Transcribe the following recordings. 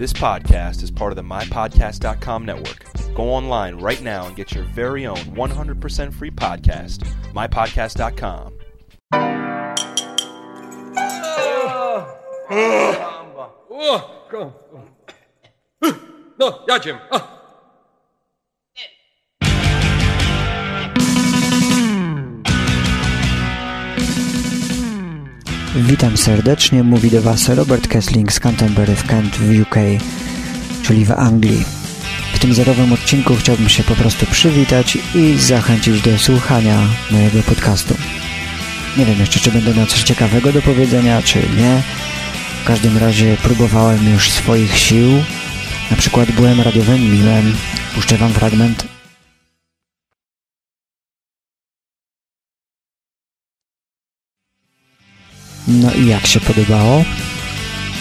This podcast is part of the MyPodcast.com network. Go online right now and get your very own 100% free podcast, MyPodcast.com. O, ko- No, jadziem. A. Witam serdecznie, mówi do Was Robert Kessling z Canterbury w Kent w UK, czyli w Anglii. W tym zerowym odcinku chciałbym się po prostu przywitać i zachęcić do słuchania mojego podcastu. Nie wiem jeszcze, czy będę miał coś ciekawego do powiedzenia, czy nie. W każdym razie próbowałem już swoich sił. Na przykład byłem radiowym mimem. Puszczę Wam fragment. No i jak się podobało?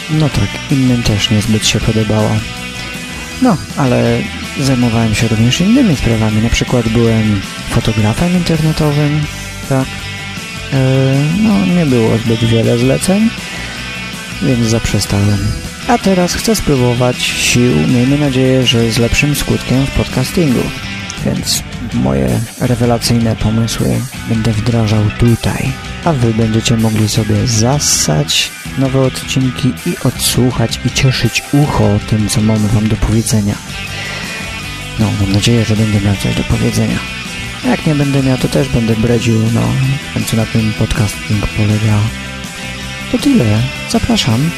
No tak, innym też niezbyt się podobało. No, ale zajmowałem się również innymi sprawami. Na przykład byłem fotografem internetowym, tak. E, no, nie było zbyt wiele zleceń, więc zaprzestałem. A teraz chcę spróbować sił, miejmy nadzieję, że z lepszym skutkiem w podcastingu. Więc moje rewelacyjne pomysły będę wdrażał tutaj. A wy będziecie mogli sobie zassać nowe odcinki i odsłuchać i cieszyć ucho tym, co mamy wam do powiedzenia. No, mam nadzieję, że będę miał coś do powiedzenia. Jak nie będę miał, to też będę bredził, no, w końcu na tym podcasting polega. To tyle. Zapraszam.